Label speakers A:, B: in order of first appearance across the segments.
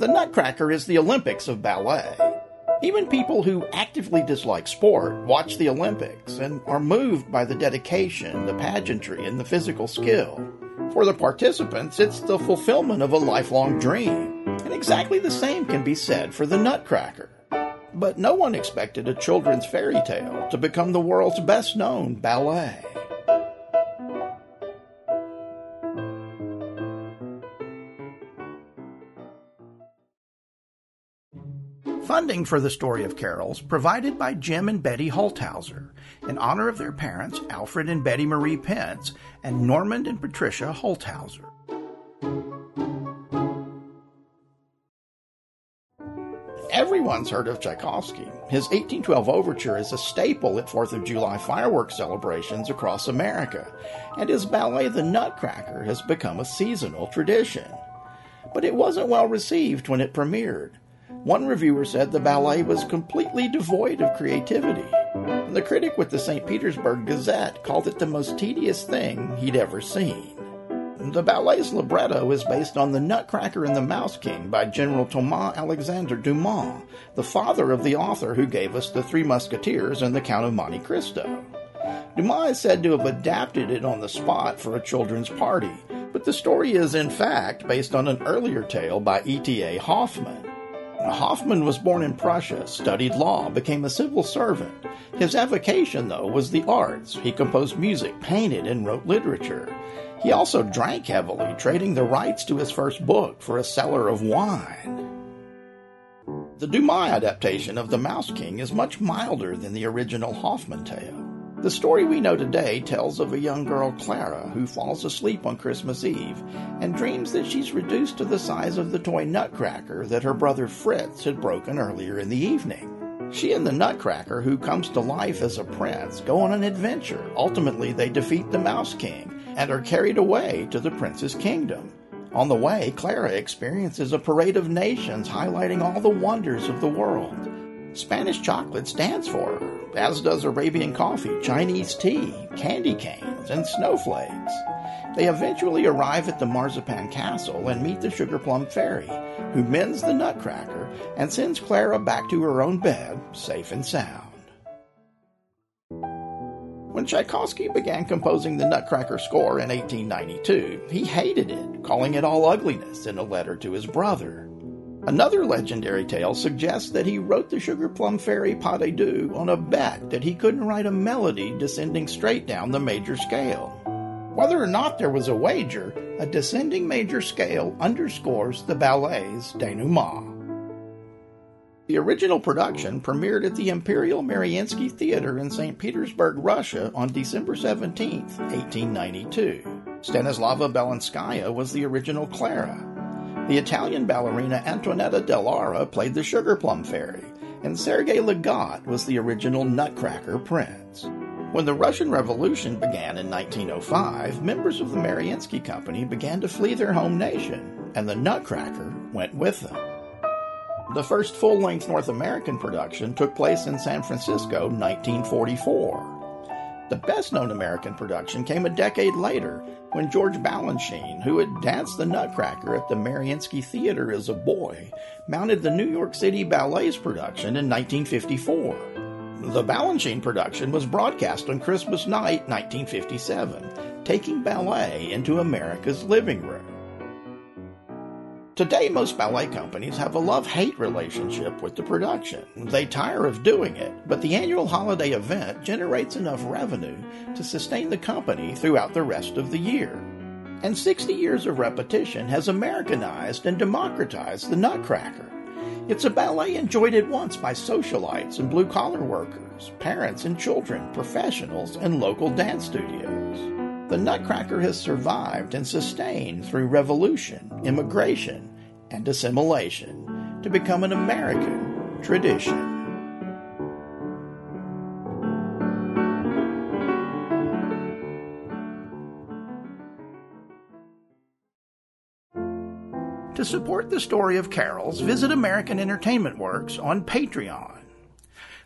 A: The Nutcracker is the Olympics of ballet. Even people who actively dislike sport watch the Olympics and are moved by the dedication, the pageantry, and the physical skill. For the participants, it's the fulfillment of a lifelong dream. And exactly the same can be said for the Nutcracker. But no one expected a children's fairy tale to become the world's best known ballet. Funding for the story of carols provided by Jim and Betty Holthouser in honor of their parents, Alfred and Betty Marie Pence, and Norman and Patricia Holthouser. Everyone's heard of Tchaikovsky. His 1812 overture is a staple at 4th of July fireworks celebrations across America, and his ballet The Nutcracker has become a seasonal tradition. But it wasn't well received when it premiered. One reviewer said the ballet was completely devoid of creativity. And the critic with the St. Petersburg Gazette called it the most tedious thing he'd ever seen. The ballet's libretto is based on The Nutcracker and the Mouse King by General Thomas Alexander Dumas, the father of the author who gave us The Three Musketeers and The Count of Monte Cristo. Dumas is said to have adapted it on the spot for a children's party, but the story is in fact based on an earlier tale by E.T.A. Hoffmann. Hoffmann was born in Prussia, studied law, became a civil servant. His avocation, though, was the arts. He composed music, painted, and wrote literature. He also drank heavily, trading the rights to his first book for a cellar of wine. The Dumas adaptation of The Mouse King is much milder than the original Hoffmann tale. The story we know today tells of a young girl, Clara, who falls asleep on Christmas Eve and dreams that she's reduced to the size of the toy Nutcracker that her brother Fritz had broken earlier in the evening. She and the Nutcracker, who comes to life as a prince, go on an adventure. Ultimately, they defeat the Mouse King and are carried away to the prince's kingdom. On the way, Clara experiences a parade of nations highlighting all the wonders of the world. Spanish chocolate stands for as does Arabian coffee, Chinese tea, candy canes, and snowflakes. They eventually arrive at the Marzipan Castle and meet the Sugar Plum Fairy, who mends the Nutcracker and sends Clara back to her own bed, safe and sound. When Tchaikovsky began composing the Nutcracker score in 1892, he hated it, calling it all ugliness in a letter to his brother. Another legendary tale suggests that he wrote the Sugar Plum Fairy pas de deux on a bet that he couldn't write a melody descending straight down the major scale. Whether or not there was a wager, a descending major scale underscores the ballet's denouement. The original production premiered at the Imperial Mariinsky Theater in St. Petersburg, Russia on December 17, 1892. Stanislava Belinskaya was the original Clara, the Italian ballerina Antonietta Dell'Era played the Sugar Plum Fairy, and Sergei Legat was the original Nutcracker Prince. When the Russian Revolution began in 1905, members of the Mariinsky Company began to flee their home nation, and the Nutcracker went with them. The first full length North American production took place in San Francisco 1944. The best known American production came a decade later when George Balanchine, who had danced the Nutcracker at the Mariinsky Theater as a boy, mounted the New York City Ballet's production in 1954. The Balanchine production was broadcast on Christmas night 1957, taking ballet into America's living room. Today, most ballet companies have a love hate relationship with the production. They tire of doing it, but the annual holiday event generates enough revenue to sustain the company throughout the rest of the year. And 60 years of repetition has Americanized and democratized the Nutcracker. It's a ballet enjoyed at once by socialites and blue collar workers, parents and children, professionals, and local dance studios the Nutcracker has survived and sustained through revolution, immigration, and assimilation to become an American tradition. To support the story of carols, visit American Entertainment Works on Patreon.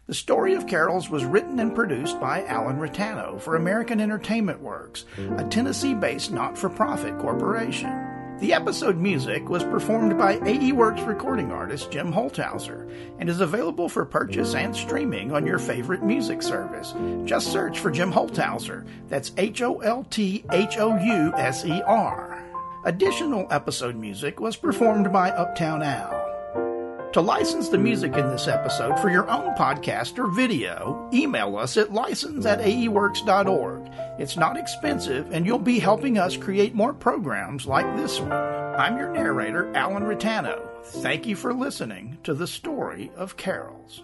A: The story of carols was written and produced by Alan Ritano for American Entertainment Works, a Tennessee based not for profit corporation. The episode music was performed by AE Works recording artist Jim Holthouser and is available for purchase and streaming on your favorite music service. Just search for Jim Holthouser. That's H O L T H O U S E R. Additional episode music was performed by Uptown Al. To license the music in this episode for your own podcast or video, email us at license at aeworks.org. It's not expensive, and you'll be helping us create more programs like this one. I'm your narrator, Alan Ritano. Thank you for listening to the story of carols.